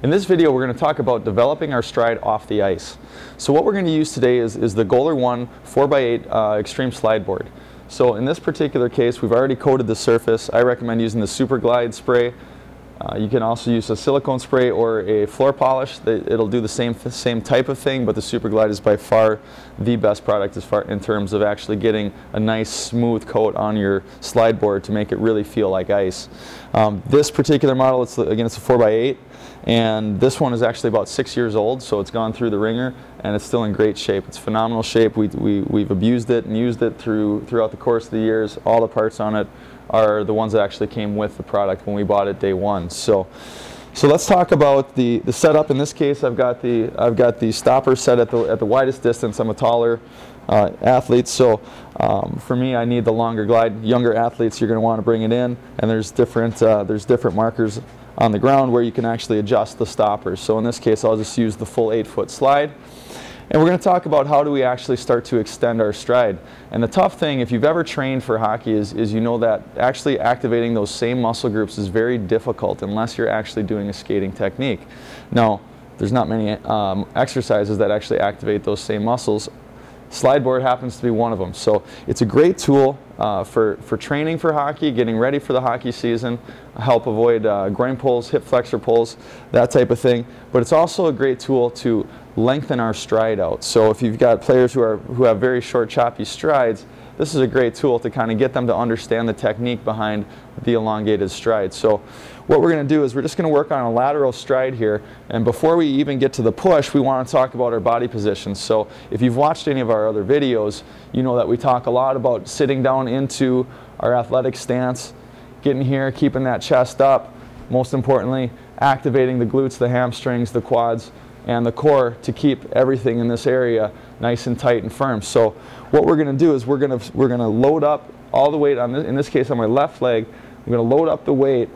In this video we're going to talk about developing our stride off the ice. So what we're going to use today is, is the Goaler 1 4x8 uh, Extreme Slide Board. So in this particular case we've already coated the surface. I recommend using the Super Glide spray. Uh, you can also use a silicone spray or a floor polish. It'll do the same same type of thing, but the Super Glide is by far the best product as far in terms of actually getting a nice smooth coat on your slide board to make it really feel like ice. Um, this particular model, it's again it's a 4x8, and this one is actually about six years old, so it's gone through the wringer and it's still in great shape. It's phenomenal shape. We, we, we've abused it and used it through throughout the course of the years. All the parts on it are the ones that actually came with the product when we bought it day one. So, so let's talk about the, the setup. In this case, I've got the I've got the stopper set at the at the widest distance. I'm a taller uh, athlete, so um, for me, I need the longer glide. Younger athletes, you're going to want to bring it in, and there's different uh, there's different markers on the ground where you can actually adjust the stoppers. So in this case, I'll just use the full eight foot slide. And we're going to talk about how do we actually start to extend our stride. And the tough thing, if you've ever trained for hockey, is, is you know that actually activating those same muscle groups is very difficult unless you're actually doing a skating technique. Now, there's not many um, exercises that actually activate those same muscles. Slide board happens to be one of them. So it's a great tool uh, for, for training for hockey, getting ready for the hockey season, help avoid uh, groin pulls, hip flexor pulls, that type of thing. But it's also a great tool to lengthen our stride out. So if you've got players who, are, who have very short, choppy strides, this is a great tool to kind of get them to understand the technique behind the elongated stride. So what we're going to do is we're just going to work on a lateral stride here. And before we even get to the push, we want to talk about our body positions. So if you've watched any of our other videos, you know that we talk a lot about sitting down into our athletic stance, getting here, keeping that chest up. Most importantly, activating the glutes, the hamstrings, the quads, and the core to keep everything in this area nice and tight and firm. So what we're going to do is we're going to we're going to load up all the weight on this, in this case on my left leg. I'm going to load up the weight.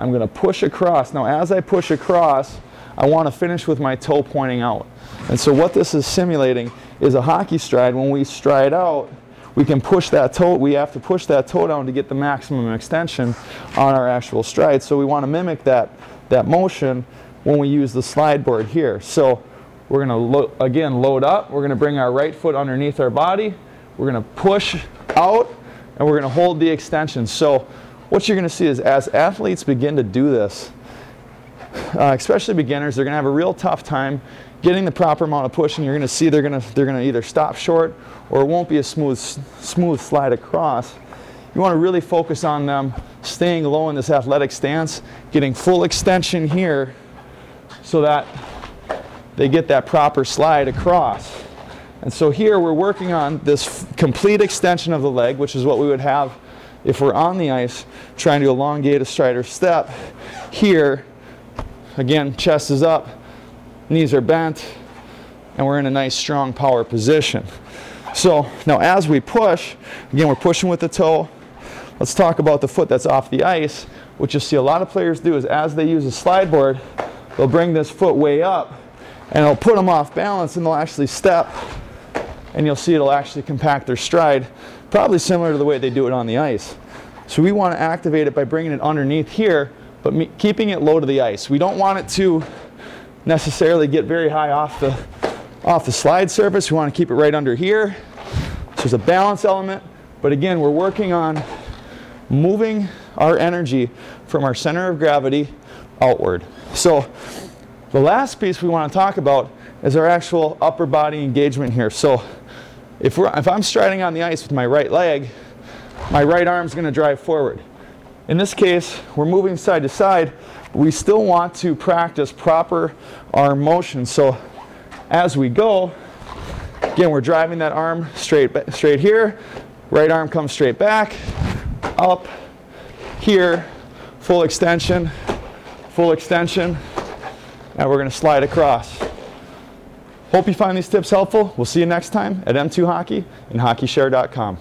I'm going to push across. Now as I push across, I want to finish with my toe pointing out. And so what this is simulating is a hockey stride. When we stride out, we can push that toe, we have to push that toe down to get the maximum extension on our actual stride. So we want to mimic that, that motion when we use the slide board here. So we're going to, again, load up. We're going to bring our right foot underneath our body. We're going to push out, and we're going to hold the extension. So what you're going to see is as athletes begin to do this, uh, especially beginners, they're going to have a real tough time getting the proper amount of push, and you're going to see they're going to they're going to either stop short or it won't be a smooth smooth slide across. You want to really focus on them staying low in this athletic stance, getting full extension here, so that they get that proper slide across. And so here we're working on this complete extension of the leg, which is what we would have if we're on the ice trying to elongate a strider step. Here, again, chest is up, knees are bent, and we're in a nice strong power position. So now as we push, again, we're pushing with the toe. Let's talk about the foot that's off the ice. What you'll see a lot of players do is as they use a slide board, they'll bring this foot way up and it'll put them off balance and they'll actually step and you'll see it'll actually compact their stride, probably similar to the way they do it on the ice. So we want to activate it by bringing it underneath here, but me, keeping it low to the ice. We don't want it to necessarily get very high off the, off the slide surface. We want to keep it right under here. So there's a balance element, but again, we're working on moving our energy from our center of gravity outward. So the last piece we want to talk about is our actual upper body engagement here. So if, if I'm striding on the ice with my right leg, my right arm's going to drive forward. In this case, we're moving side to side, but we still want to practice proper arm motion. So as we go, again, we're driving that arm straight, straight here, right arm comes straight back, up, here, full extension, full extension, and we're going to slide across. Hope you find these tips helpful. We'll see you next time at M2 Hockey and hockeyshare.com.